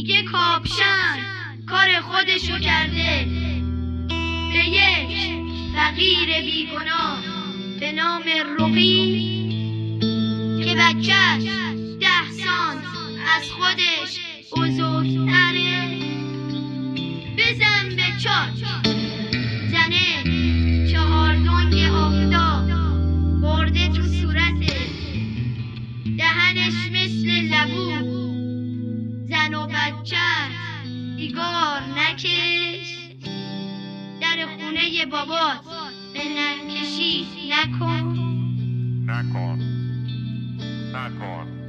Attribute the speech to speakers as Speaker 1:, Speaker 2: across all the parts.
Speaker 1: دیگه کاپشن. کار خودشو کرده. به یک فقیر بیگناه. به نام رقی. که بچهش ده سان از خودش بزرگتره. بزن به چاچ بابات به نرکشی نکن.
Speaker 2: نکن. نکن.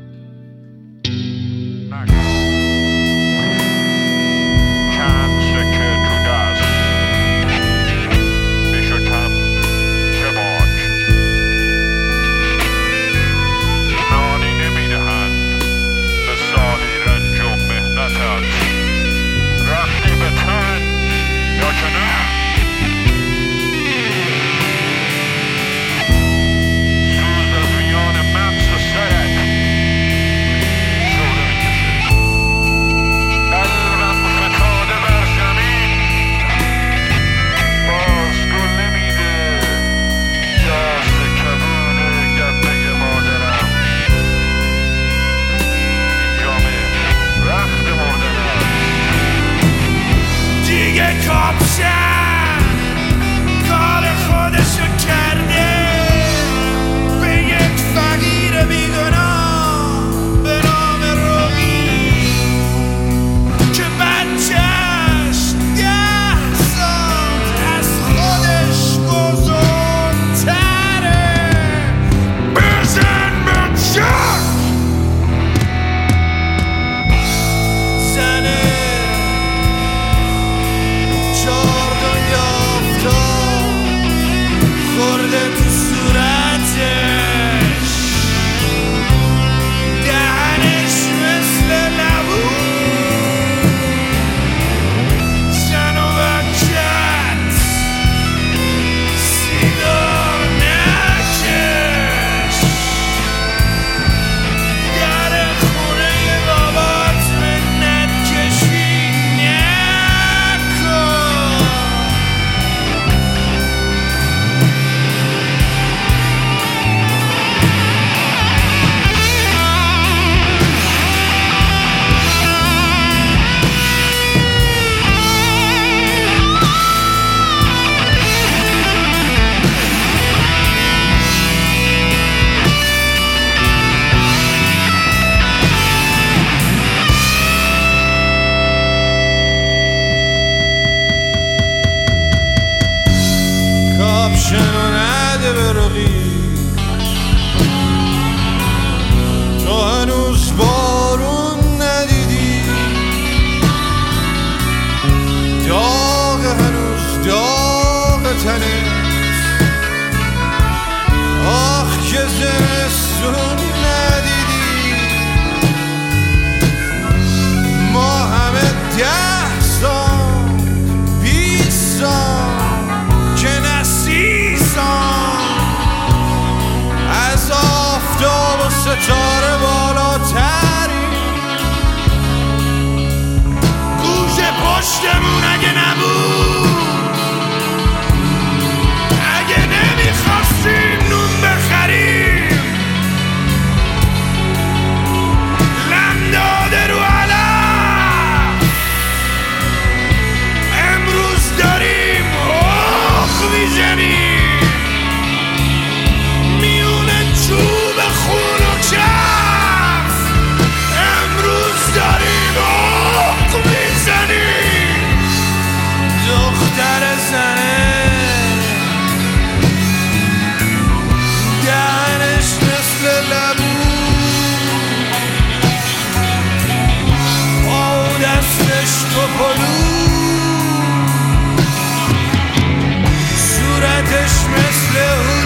Speaker 3: true Christmas blue.